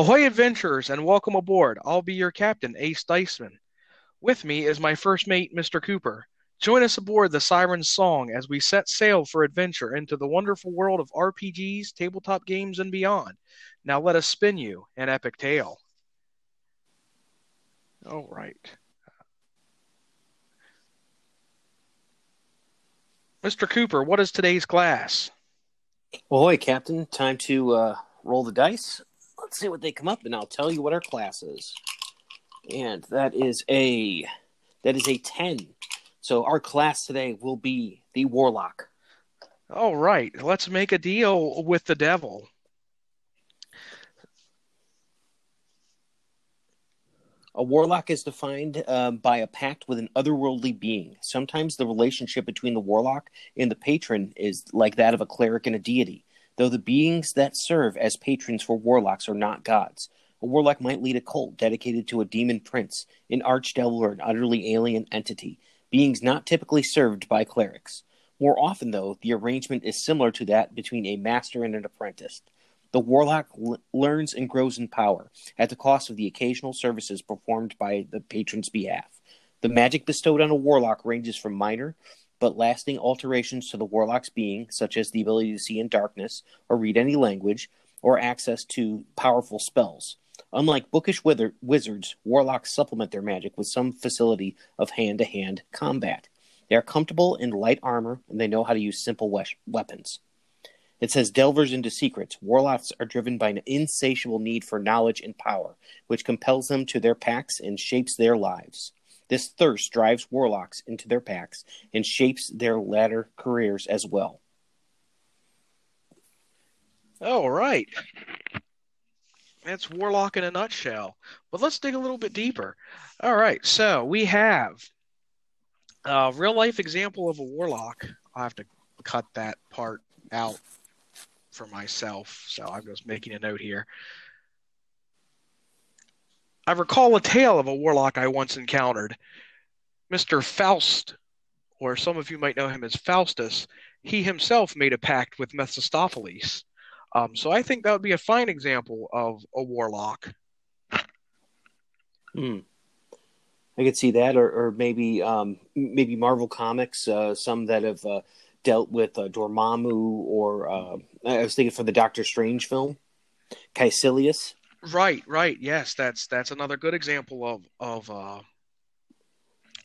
Ahoy, adventurers, and welcome aboard. I'll be your captain, Ace Diceman. With me is my first mate, Mr. Cooper. Join us aboard the Siren's Song as we set sail for adventure into the wonderful world of RPGs, tabletop games, and beyond. Now let us spin you an epic tale. All right. Mr. Cooper, what is today's class? Ahoy, Captain. Time to uh, roll the dice. Let's see what they come up, and I'll tell you what our class is. And that is a that is a ten. So our class today will be the Warlock. All right, let's make a deal with the devil. A warlock is defined um, by a pact with an otherworldly being. Sometimes the relationship between the warlock and the patron is like that of a cleric and a deity, though the beings that serve as patrons for warlocks are not gods. A warlock might lead a cult dedicated to a demon prince, an archdevil, or an utterly alien entity, beings not typically served by clerics. More often, though, the arrangement is similar to that between a master and an apprentice. The warlock l- learns and grows in power at the cost of the occasional services performed by the patron's behalf. The magic bestowed on a warlock ranges from minor but lasting alterations to the warlock's being, such as the ability to see in darkness or read any language, or access to powerful spells. Unlike bookish wither- wizards, warlocks supplement their magic with some facility of hand to hand combat. They are comfortable in light armor and they know how to use simple we- weapons. It says delvers into secrets. Warlocks are driven by an insatiable need for knowledge and power, which compels them to their pacts and shapes their lives. This thirst drives warlocks into their pacts and shapes their latter careers as well. All right. That's Warlock in a nutshell. But let's dig a little bit deeper. All right, so we have a real life example of a Warlock. I'll have to cut that part out for myself, so I'm just making a note here. I recall a tale of a warlock I once encountered. Mr. Faust, or some of you might know him as Faustus, he himself made a pact with Mephistopheles. Um, so I think that would be a fine example of a warlock. Hmm. I could see that, or, or maybe um, maybe Marvel Comics, uh, some that have uh, dealt with uh, Dormammu, or uh, I was thinking for the Doctor Strange film, Kaecilius. Right, right. Yes, that's that's another good example of of uh,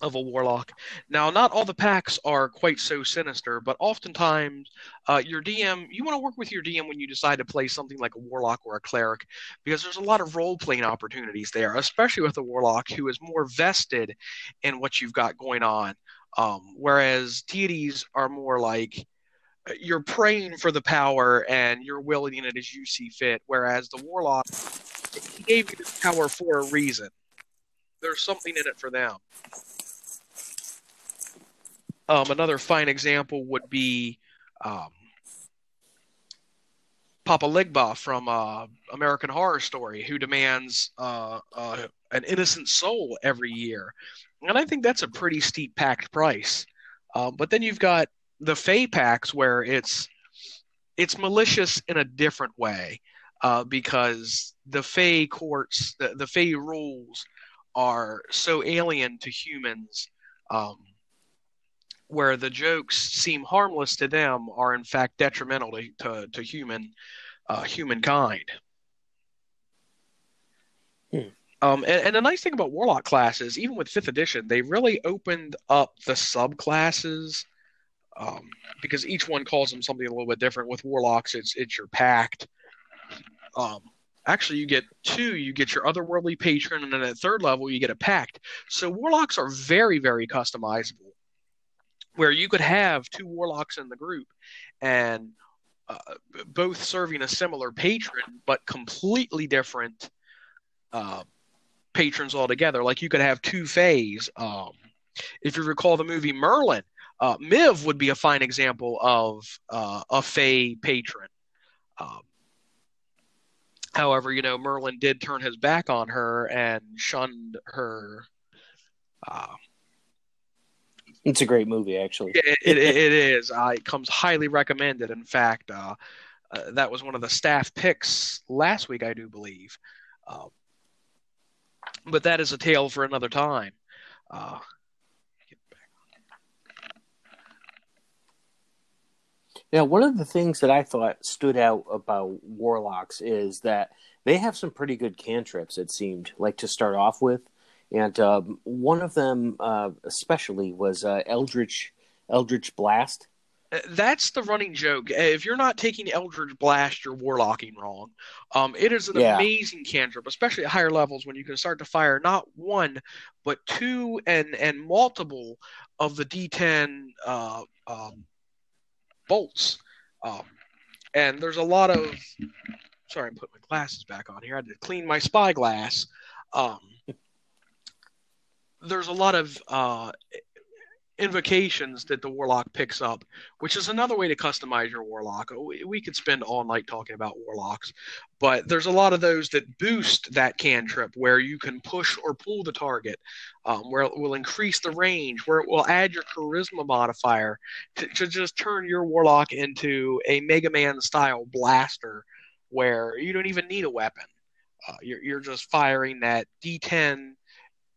of a warlock. Now, not all the pacts are quite so sinister, but oftentimes uh, your DM, you want to work with your DM when you decide to play something like a warlock or a cleric, because there's a lot of role playing opportunities there, especially with a warlock who is more vested in what you've got going on. Um, whereas deities are more like you're praying for the power and you're wielding it as you see fit. Whereas the warlock, he gave you this power for a reason. There's something in it for them. Um, another fine example would be um, Papa Legba from uh, American Horror Story, who demands uh, uh, an innocent soul every year, and I think that's a pretty steep pact price. Um, but then you've got the Fey pacts where it's it's malicious in a different way uh, because the Fey courts, the, the Fey rules are so alien to humans, um, where the jokes seem harmless to them are in fact detrimental to, to, to human uh, humankind. Hmm. Um, and, and the nice thing about Warlock classes, even with fifth edition, they really opened up the subclasses um, because each one calls them something a little bit different. With warlocks, it's it's your pact. Um, actually, you get two. You get your otherworldly patron, and then at third level, you get a pact. So warlocks are very very customizable, where you could have two warlocks in the group, and uh, both serving a similar patron, but completely different uh, patrons altogether. Like you could have two Fays. Um, if you recall the movie Merlin, uh, Miv would be a fine example of uh, a Fey patron. Um, however, you know, Merlin did turn his back on her and shunned her. Uh, it's a great movie, actually. It, it, it is. Uh, it comes highly recommended. In fact, uh, uh, that was one of the staff picks last week, I do believe. Uh, but that is a tale for another time. Now, one of the things that I thought stood out about warlocks is that they have some pretty good cantrips. It seemed like to start off with, and um, one of them uh, especially was uh, Eldritch Eldritch Blast. Uh, that's the running joke. Uh, if you're not taking Eldritch Blast, you're warlocking wrong. Um, it is an yeah. amazing cantrip, especially at higher levels when you can start to fire not one, but two and and multiple of the D10 uh, um, bolts. Um, and there's a lot of. Sorry, I'm putting my glasses back on here. I had to clean my spyglass. Um, there's a lot of uh, invocations that the warlock picks up, which is another way to customize your warlock. We, we, could spend all night talking about warlocks, but there's a lot of those that boost that cantrip where you can push or pull the target, um, where it will increase the range, where it will add your charisma modifier to, to just turn your warlock into a Mega Man style blaster where you don't even need a weapon. Uh, you're, you're just firing that D10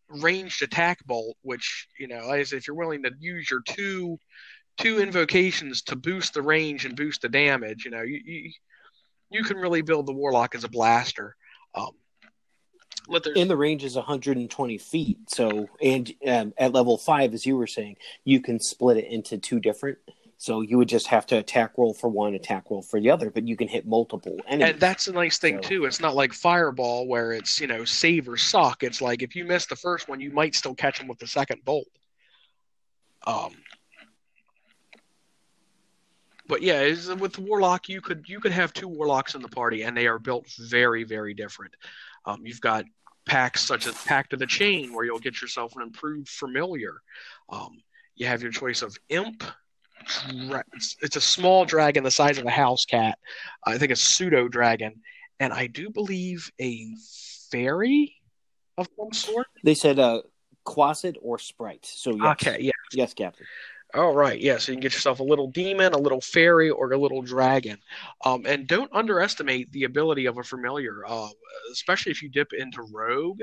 ranged attack bolt, which you know, as if you're willing to use your two two invocations to boost the range and boost the damage, you know, you you, you can really build the warlock as a blaster. Um, and the range is 120 feet. So, and um, at level five, as you were saying, you can split it into two different so you would just have to attack roll for one, attack roll for the other, but you can hit multiple enemies. And that's a nice thing so. too. It's not like Fireball where it's you know save or suck. It's like if you miss the first one, you might still catch them with the second bolt. Um, but yeah, with Warlock, you could you could have two Warlocks in the party, and they are built very very different. Um, you've got pacts such as Pact of the Chain, where you'll get yourself an improved Familiar. Um, you have your choice of Imp, it's a small dragon the size of a house cat. I think a pseudo dragon, and I do believe a fairy of some sort. They said uh, Quasit or Sprite. So yes. okay, yeah, yes, Captain. All right, yeah. So you can get yourself a little demon, a little fairy, or a little dragon. Um, and don't underestimate the ability of a familiar, uh, especially if you dip into rogue.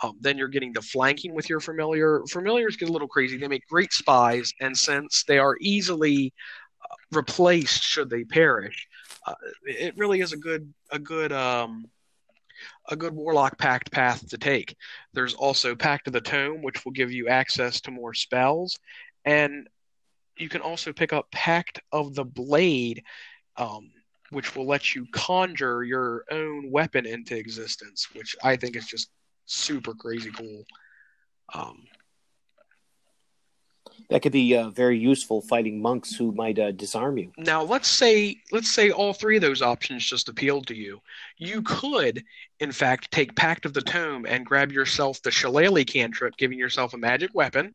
Um, then you're getting the flanking with your familiar. Familiars get a little crazy. They make great spies, and since they are easily uh, replaced should they perish, uh, it really is a good a good um, a good warlock pact path to take. There's also Pact of the Tome, which will give you access to more spells, and you can also pick up Pact of the Blade, um, which will let you conjure your own weapon into existence, which I think is just super crazy cool. Um, that could be uh, very useful fighting monks who might uh, disarm you. Now, let's say let's say all three of those options just appealed to you. You could, in fact, take Pact of the Tome and grab yourself the Shillelagh cantrip, giving yourself a magic weapon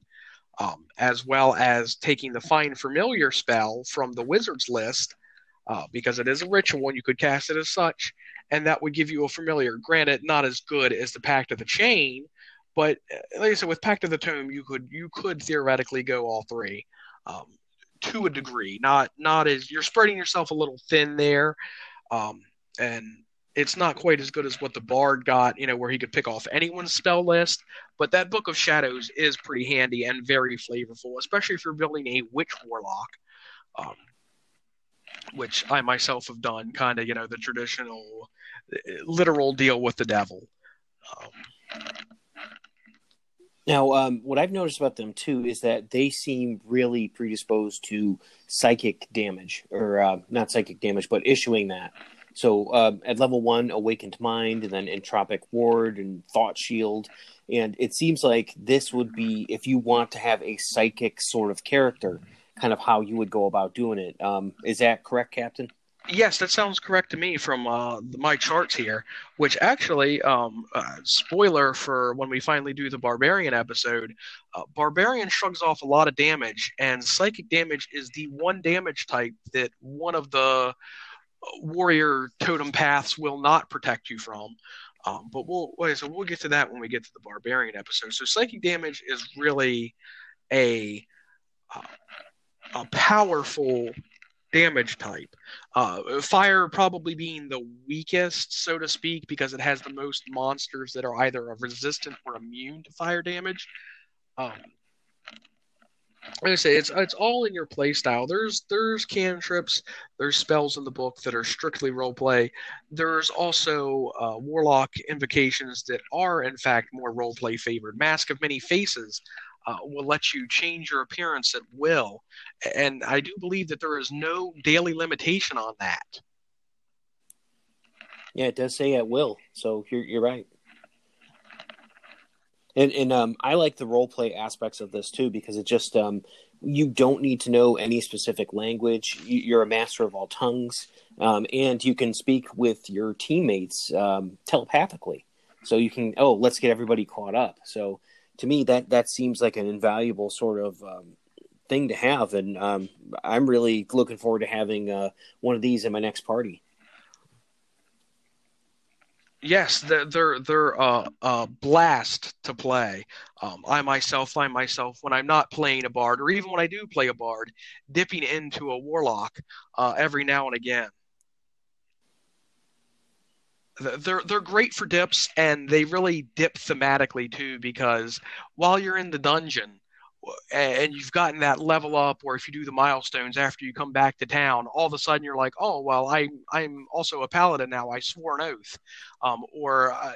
um, as well as taking the Find Familiar spell from the wizard's list, uh, because it is a ritual and you could cast it as such, and that would give you a familiar. Granted, not as good as the Pact of the Chain, but uh, like I said, with Pact of the Tome, you could you could theoretically go all three. Um, to a degree, not not as you're spreading yourself a little thin there, um, and it's not quite as good as what the bard got, you know, where he could pick off anyone's spell list. But that Book of Shadows is pretty handy and very flavorful, especially if you're building a witch warlock, um, which I myself have done, kind of, you know, the traditional, uh, literal deal with the devil. Um, now, um, what I've noticed about them too is that they seem really predisposed to psychic damage, or uh, not psychic damage, but issuing that. So uh, at level one, Awakened Mind, and then Entropic Ward and Thought Shield. And it seems like this would be, if you want to have a psychic sort of character, kind of how you would go about doing it. Um, is that correct, Captain? Yes, that sounds correct to me from uh, my charts here. Which actually, um, uh, spoiler for when we finally do the Barbarian episode, uh, Barbarian shrugs off a lot of damage, and psychic damage is the one damage type that one of the warrior totem paths will not protect you from. Um, but we'll wait, so we'll get to that when we get to the barbarian episode. So psychic damage is really a uh, a powerful damage type. Uh, fire probably being the weakest, so to speak, because it has the most monsters that are either resistant or immune to fire damage. Um, like I say, it's it's all in your play style. There's there's cantrips, there's spells in the book that are strictly role play. There's also uh, warlock invocations that are in fact more role play favored. Mask of Many Faces uh, will let you change your appearance at will, and I do believe that there is no daily limitation on that. Yeah, it does say at will, so you're you're right. And and um, I like the role play aspects of this too because it just um, you don't need to know any specific language. You, are a master of all tongues, um, and you can speak with your teammates um, telepathically. So you can oh let's get everybody caught up. So to me that that seems like an invaluable sort of um, thing to have, and um, I'm really looking forward to having uh, one of these in my next party. Yes, they're they're, they're uh, uh, blast to play. Um, I myself find myself when I'm not playing a bard, or even when I do play a bard, dipping into a warlock uh, every now and again. They're they're great for dips, and they really dip thematically too. Because while you're in the dungeon, and you've gotten that level up or if you do the milestones after you come back to town all of a sudden you're like oh well i i'm also a paladin now. I swore an oath. Um, or uh,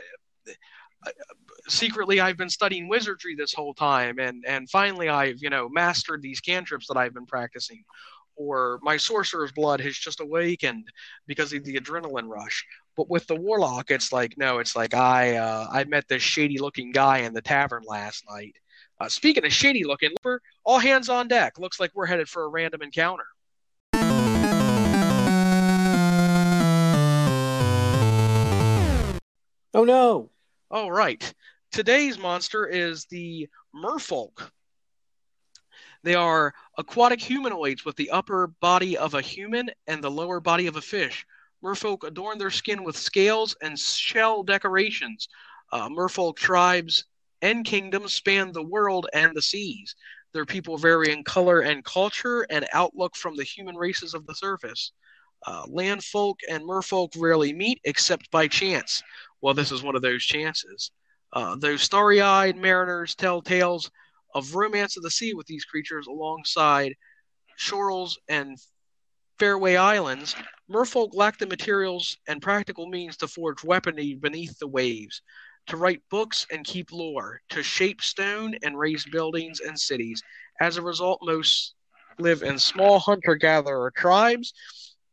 secretly i've been studying wizardry this whole time and and finally i've you know mastered these cantrips that i've been practicing. Or my sorcerer's blood has just awakened because of the adrenaline rush. But with the warlock it's like no it's like i uh, i met this shady looking guy in the tavern last night uh, speaking of shady looking, all hands on deck. Looks like we're headed for a random encounter. Oh no! All right. Today's monster is the merfolk. They are aquatic humanoids with the upper body of a human and the lower body of a fish. Merfolk adorn their skin with scales and shell decorations. Uh, merfolk tribes and kingdoms span the world and the seas. Their people vary in color and culture and outlook from the human races of the surface. Uh, land folk and merfolk rarely meet except by chance. Well, this is one of those chances. Uh, those starry eyed mariners tell tales of romance of the sea with these creatures alongside Shorels and Fairway Islands. Merfolk lack the materials and practical means to forge weaponry beneath the waves to write books and keep lore, to shape stone and raise buildings and cities. As a result, most live in small hunter gatherer tribes.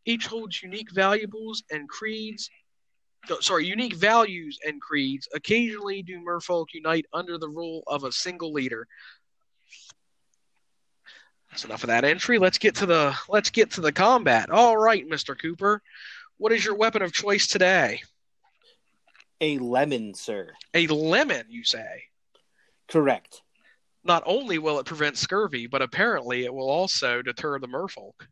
Each holds unique valuables and creeds. Sorry, unique values and creeds. Occasionally, do merfolk unite under the rule of a single leader. That's enough of that entry. Let's get to the let's get to the combat. All right, Mister Cooper, what is your weapon of choice today? A lemon, sir. A lemon, you say? Correct. Not only will it prevent scurvy, but apparently it will also deter the merfolk.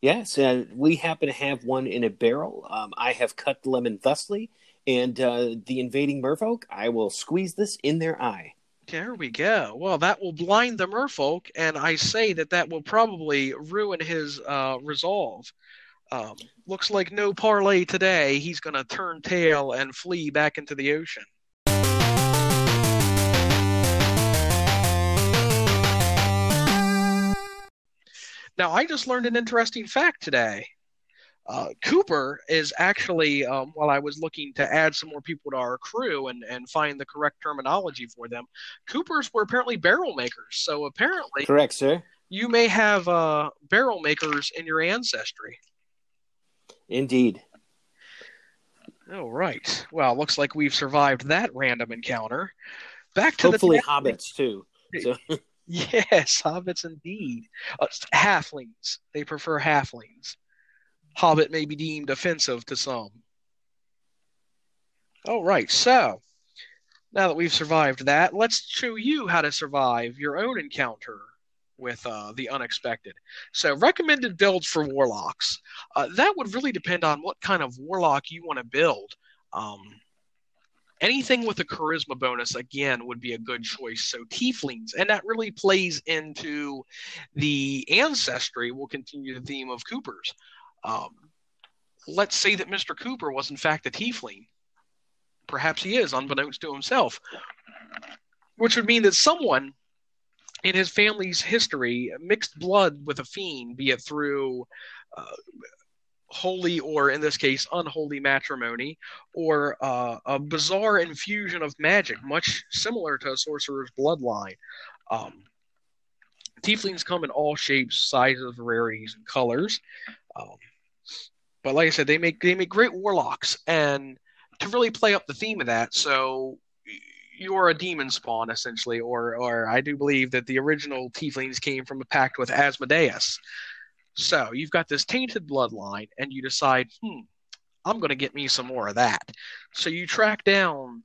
Yes, uh, we happen to have one in a barrel. Um, I have cut the lemon thusly, and uh, the invading merfolk, I will squeeze this in their eye. There we go. Well, that will blind the merfolk, and I say that that will probably ruin his uh, resolve. Um, looks like no parlay today. He's going to turn tail and flee back into the ocean. Now, I just learned an interesting fact today. Uh, Cooper is actually, um, while I was looking to add some more people to our crew and, and find the correct terminology for them, Coopers were apparently barrel makers. So apparently, correct, sir. You may have uh, barrel makers in your ancestry. Indeed. All right. Well, looks like we've survived that random encounter. Back to hopefully the hobbits too. So. yes, hobbits indeed. Uh, halflings. They prefer halflings. Hobbit may be deemed offensive to some. All right. So now that we've survived that, let's show you how to survive your own encounter with uh, the unexpected. So, recommended builds for warlocks. Uh, that would really depend on what kind of warlock you want to build. Um, anything with a charisma bonus again would be a good choice. So tieflings, and that really plays into the ancestry. We'll continue the theme of Coopers. Um, let's say that Mr. Cooper was in fact a tiefling. Perhaps he is, unbeknownst to himself, which would mean that someone in his family's history mixed blood with a fiend, be it through uh, holy or in this case unholy matrimony or uh, a bizarre infusion of magic much similar to a sorcerer's bloodline. Um, tieflings come in all shapes sizes rarities and colors. Um, but like i said they make they make great warlocks and to really play up the theme of that so you're a demon spawn essentially or or i do believe that the original tieflings came from a pact with asmodeus so you've got this tainted bloodline, and you decide, hmm, I'm going to get me some more of that. So you track down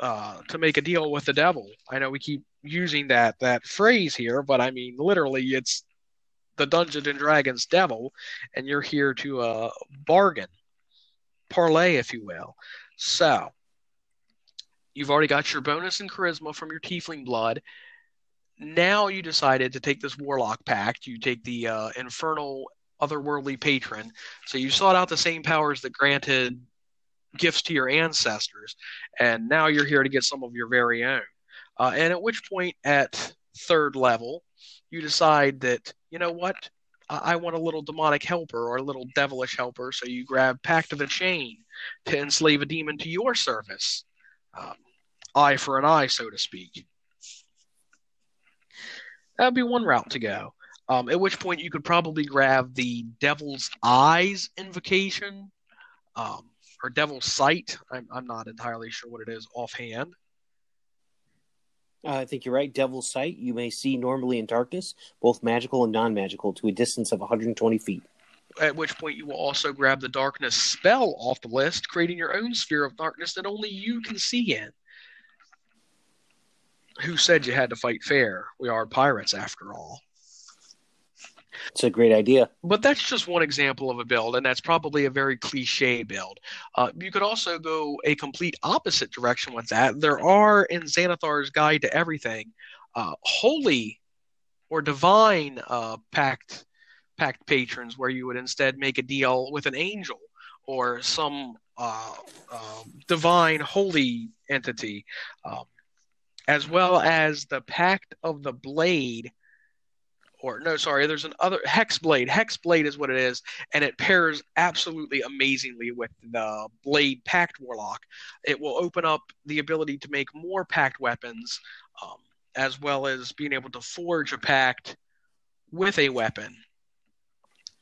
uh, to make a deal with the devil. I know we keep using that that phrase here, but I mean literally, it's the Dungeons and Dragons devil, and you're here to uh, bargain, parlay, if you will. So you've already got your bonus in charisma from your tiefling blood now you decided to take this warlock pact. You take the uh, infernal otherworldly patron. So you sought out the same powers that granted gifts to your ancestors, and now you're here to get some of your very own. Uh, and at which point, at third level, you decide that you know what, I want a little demonic helper or a little devilish helper. So you grab Pact of the Chain to enslave a demon to your service, um, eye for an eye, so to speak. That would be one route to go. Um, at which point you could probably grab the Devil's Eyes invocation um, or Devil's Sight. I'm, I'm not entirely sure what it is offhand. Uh, I think you're right. Devil's Sight, you may see normally in darkness, both magical and non magical, to a distance of 120 feet. At which point you will also grab the darkness spell off the list, creating your own sphere of darkness that only you can see in who said you had to fight fair? We are pirates after all. It's a great idea. But that's just one example of a build, and that's probably a very cliche build. Uh, you could also go a complete opposite direction with that. There are in Xanathar's Guide to Everything, uh, holy or divine uh, pact pact patrons, where you would instead make a deal with an angel or some uh, um, divine holy entity. Um, as well as the Pact of the Blade. Or no, sorry, there's an other Hexblade. Hexblade is what it is, and it pairs absolutely amazingly with the Blade Pact Warlock. It will open up the ability to make more Pact weapons, um, as well as being able to forge a Pact with a weapon.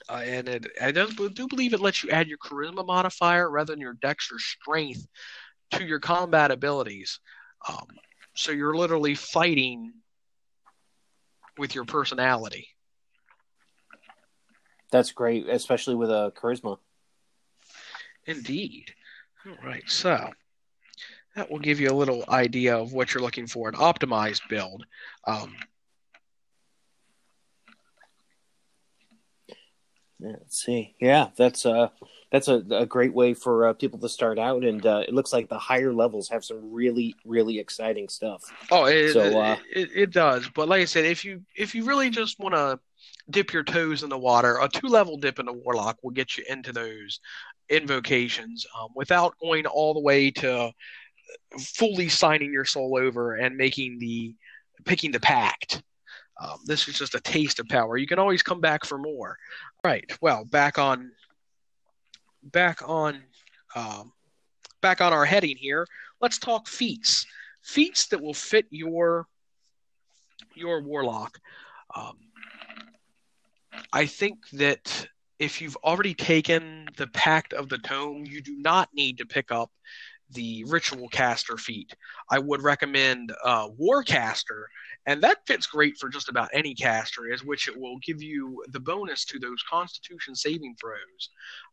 Uh, and it, I do, do believe it lets you add your charisma modifier rather than your dex or strength to your combat abilities. Um, so you're literally fighting with your personality. That's great, especially with a charisma. Indeed. All right, so that will give you a little idea of what you're looking for an optimized build. Um, let's see. Yeah, that's uh that's a, a great way for uh, people to start out, and uh, it looks like the higher levels have some really really exciting stuff. Oh, it, so, uh, it, it does. But like I said, if you if you really just want to dip your toes in the water, a two level dip in the warlock will get you into those invocations um, without going all the way to fully signing your soul over and making the picking the pact. Um, this is just a taste of power. You can always come back for more. Right. Well, back on back on um, back on our heading here, let's talk feats. Feats that will fit your your warlock. Um, I think that if you've already taken the Pact of the Tome, you do not need to pick up the Ritual Caster feat. I would recommend uh, Warcaster and that fits great for just about any caster, as which it will give you the bonus to those Constitution saving throws,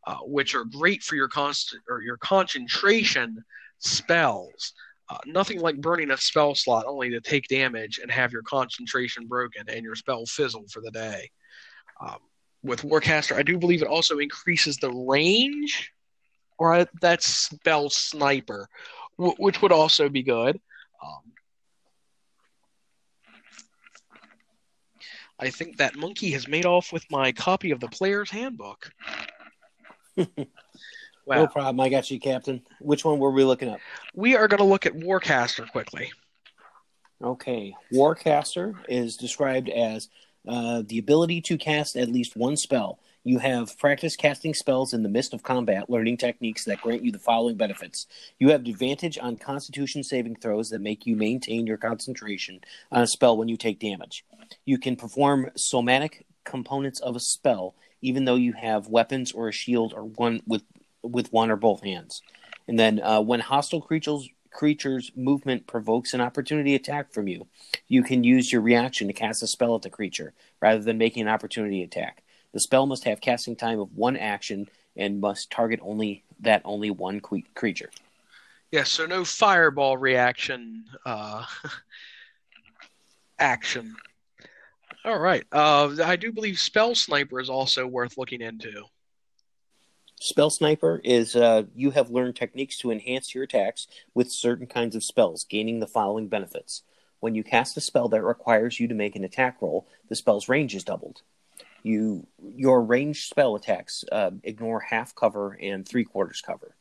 uh, which are great for your const or your concentration spells. Uh, nothing like burning a spell slot only to take damage and have your concentration broken and your spell fizzle for the day. Um, with Warcaster, I do believe it also increases the range, or that spell sniper, w- which would also be good. Um, I think that monkey has made off with my copy of the Player's Handbook. No problem. I got you, Captain. Which one were we looking up? We are going to look at Warcaster quickly. Okay. Warcaster is described as uh, the ability to cast at least one spell. You have practiced casting spells in the midst of combat, learning techniques that grant you the following benefits. You have advantage on constitution saving throws that make you maintain your concentration on a spell when you take damage. You can perform somatic components of a spell even though you have weapons or a shield or one with with one or both hands. And then uh, when hostile creatures creature's movement provokes an opportunity attack from you, you can use your reaction to cast a spell at the creature rather than making an opportunity attack. The spell must have casting time of one action and must target only that only one que- creature. Yeah, so no fireball reaction uh, action. All right. Uh, I do believe Spell Sniper is also worth looking into. Spell Sniper is uh, you have learned techniques to enhance your attacks with certain kinds of spells, gaining the following benefits. When you cast a spell that requires you to make an attack roll, the spell's range is doubled. You your ranged spell attacks uh, ignore half cover and three quarters cover.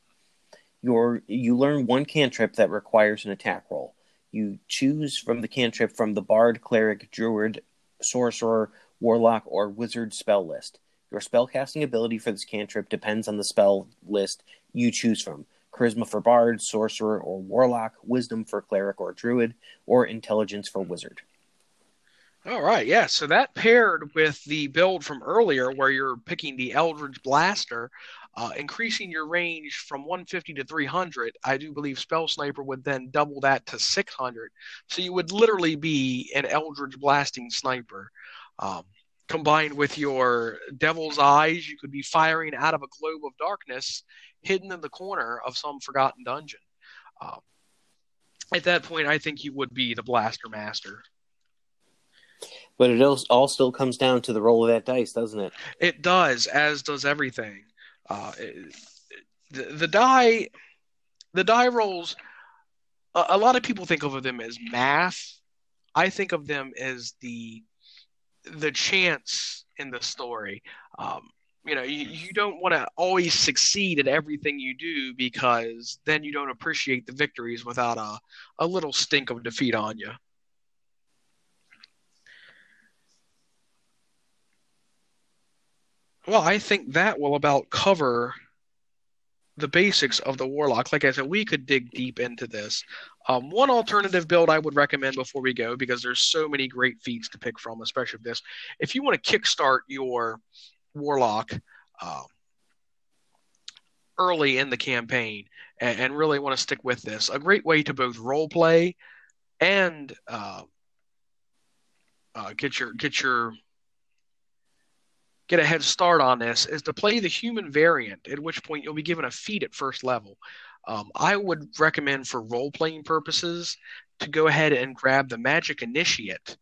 Your you learn one cantrip that requires an attack roll. You choose from the cantrip from the bard, cleric, druid, sorcerer, warlock, or wizard spell list. Your spellcasting ability for this cantrip depends on the spell list you choose from charisma for bard, sorcerer, or warlock, wisdom for cleric or druid, or intelligence for wizard. All right, yeah. So that paired with the build from earlier, where you're picking the Eldritch Blaster, uh, increasing your range from 150 to 300. I do believe Spell Sniper would then double that to 600. So you would literally be an Eldritch Blasting Sniper. Um, combined with your Devil's Eyes, you could be firing out of a globe of darkness hidden in the corner of some forgotten dungeon. Um, at that point, I think you would be the Blaster Master. But it all still comes down to the roll of that dice, doesn't it? It does, as does everything. Uh, the, the die, the die rolls. A, a lot of people think of them as math. I think of them as the the chance in the story. Um, you know, you, you don't want to always succeed at everything you do because then you don't appreciate the victories without a, a little stink of defeat on you. Well, I think that will about cover the basics of the Warlock. Like I said, we could dig deep into this. Um, one alternative build I would recommend before we go, because there's so many great feats to pick from, especially this. If you want to kickstart your Warlock uh, early in the campaign and, and, really want to stick with this, a great way to both role play and uh, uh, get your get your get a head start on this is to play the human variant, at which point you'll be given a feat at first level. Um, I would recommend for role playing purposes to go ahead and grab the Magic Initiate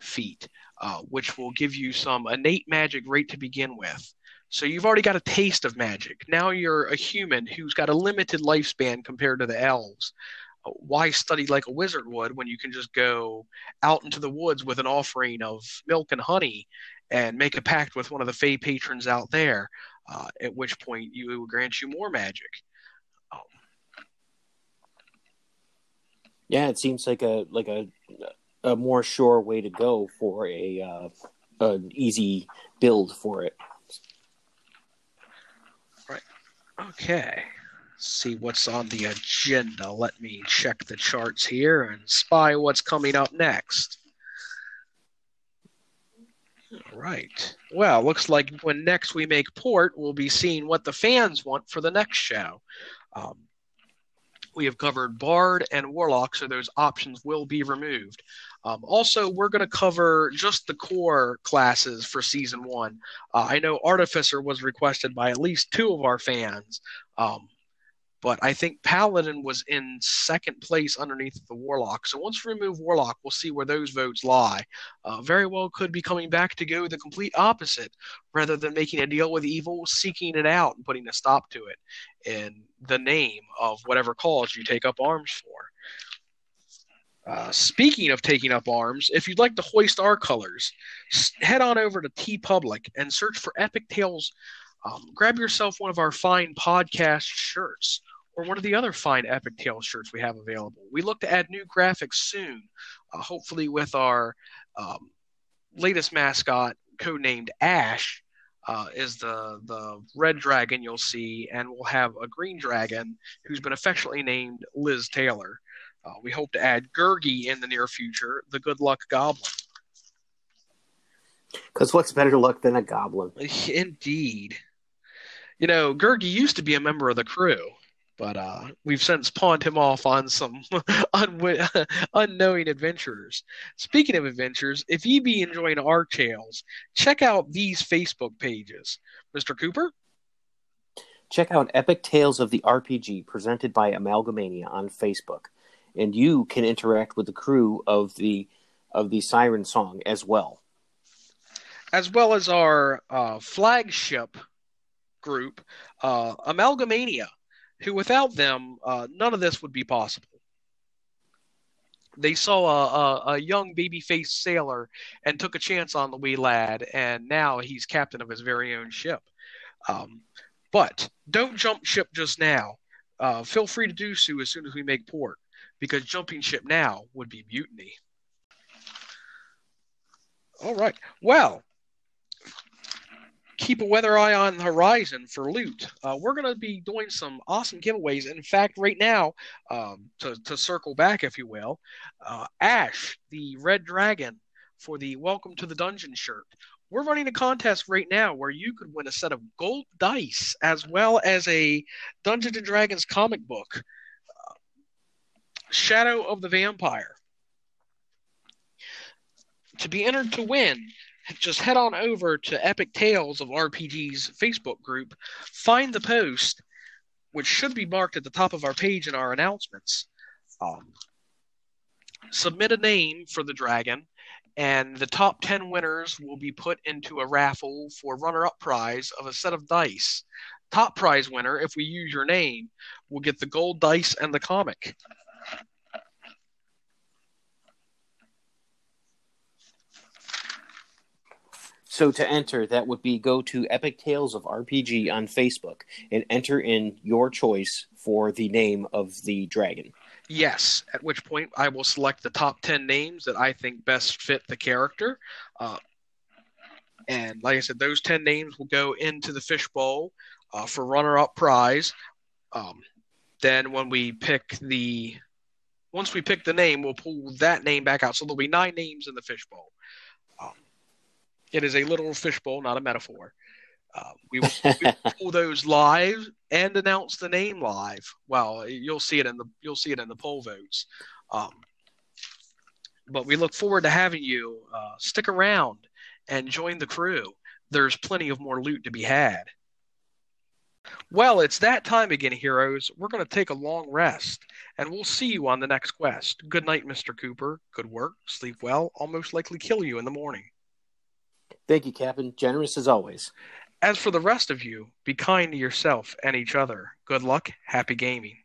feat, uh, which will give you some innate magic right to begin with. So you've already got a taste of magic. Now you're a human who's got a limited lifespan compared to the elves. Uh, why study like a wizard would when you can just go out into the woods with an offering of milk and honey and make a pact with one of the Fey patrons out there, uh, at which point you will grant you more magic. Um, yeah, it seems like a like a a more sure way to go for a uh, an easy build for it. Right. Okay. see what's on the agenda. Let me check the charts here and spy what's coming up next. All right. Well, looks like when next we make port, we'll be seeing what the fans want for the next show. Um, we have covered Bard and Warlock, so those options will be removed. Um, also, we're going to cover just the core classes for season one. Uh, I know Artificer was requested by at least two of our fans. Um, but I think Paladin was in second place underneath the Warlock. So once we remove Warlock, we'll see where those votes lie. Uh, very well could be coming back to go the complete opposite, rather than making a deal with evil, seeking it out and putting a stop to it in the name of whatever cause you take up arms for. Uh, speaking of taking up arms, if you'd like to hoist our colors, head on over to TeePublic and search for Epic Tales. Um, grab yourself one of our fine podcast shirts or one of the other fine Epic Tales shirts we have available. We look to add new graphics soon, uh, hopefully with our um, latest mascot, codenamed Ash, uh, is the the red dragon you'll see, and we'll have a green dragon who's been affectionately named Liz Taylor. Uh, we hope to add Gurgi in the near future, the good luck goblin. Because what's better luck than a goblin? Indeed. You know, Gurgi used to be a member of the crew, but uh, we've since pawned him off on some un- unknowing adventurers. Speaking of adventures, if you be enjoying our tales, check out these Facebook pages. Mr. Cooper? Check out Epic Tales of the RPG presented by Amalgamania on Facebook and you can interact with the crew of the of the Siren Song as well, as well as our uh, flagship group, uh, Amalgamania, who without them, uh, none of this would be possible. They saw a, a, a young baby-faced sailor and took a chance on the wee lad, and now he's captain of his very own ship. Um, but don't jump ship just now. Uh, feel free to do so as soon as we make port because jumping ship now would be mutiny. All right. Well, keep a weather eye on the horizon for loot. Uh, we're going to be doing some awesome giveaways. In fact, right now, um, to, to circle back, if you will, uh, Ash, the red dragon, for the Welcome to the Dungeon shirt. We're running a contest right now where you could win a set of gold dice as well as a Dungeons and Dragons comic book. Shadow of the Vampire. To be entered to win, just head on over to Epic Tales of RPG's Facebook group, find the post, which should be marked at the top of our page in our announcements. Um, submit a name for the dragon, and the top 10 winners will be put into a raffle for runner up prize of a set of dice. Top prize winner, if we use your name, will get the gold dice and the comic. So to enter, that would be go to Epic Tales of RPG on Facebook and enter in your choice for the name of the dragon. Yes, at which point I will select the top 10 names that I think best fit the character. Uh, and like I said, those 10 names will go into the fishbowl uh, for runner up prize. Um, then when we pick the once we pick the name, we'll pull that name back out. So there'll be nine names in the fishbowl. Um, it is a literal fishbowl, not a metaphor. Uh, we will pull those live and announce the name live. Well, you'll see it in the you'll see it in the poll votes. Um, but we look forward to having you uh, stick around and join the crew. There's plenty of more loot to be had. Well, it's that time again, heroes. We're going to take a long rest, and we'll see you on the next quest. Good night, Mr. Cooper. Good work. Sleep well. I'll most likely kill you in the morning. Thank you, Captain. Generous as always. As for the rest of you, be kind to yourself and each other. Good luck. Happy gaming.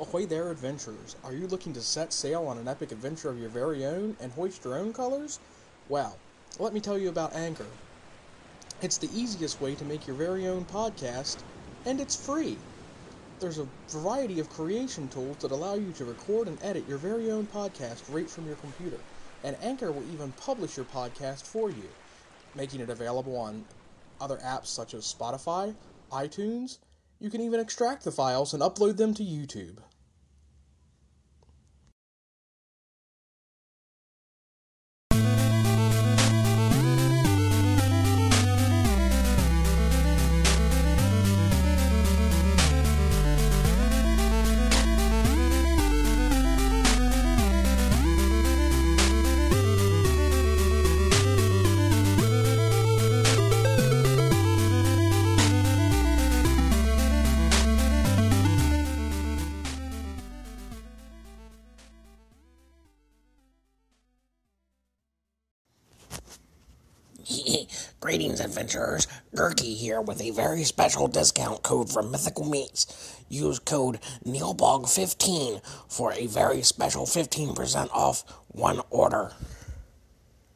Ahoy there, adventurers! Are you looking to set sail on an epic adventure of your very own and hoist your own colors? Well, let me tell you about Anchor. It's the easiest way to make your very own podcast, and it's free. There's a variety of creation tools that allow you to record and edit your very own podcast right from your computer and Anchor will even publish your podcast for you, making it available on other apps such as Spotify, iTunes. You can even extract the files and upload them to YouTube. Adventurers. Gurky here with a very special discount code from Mythical Meats. Use code NeilBog15 for a very special 15% off one order.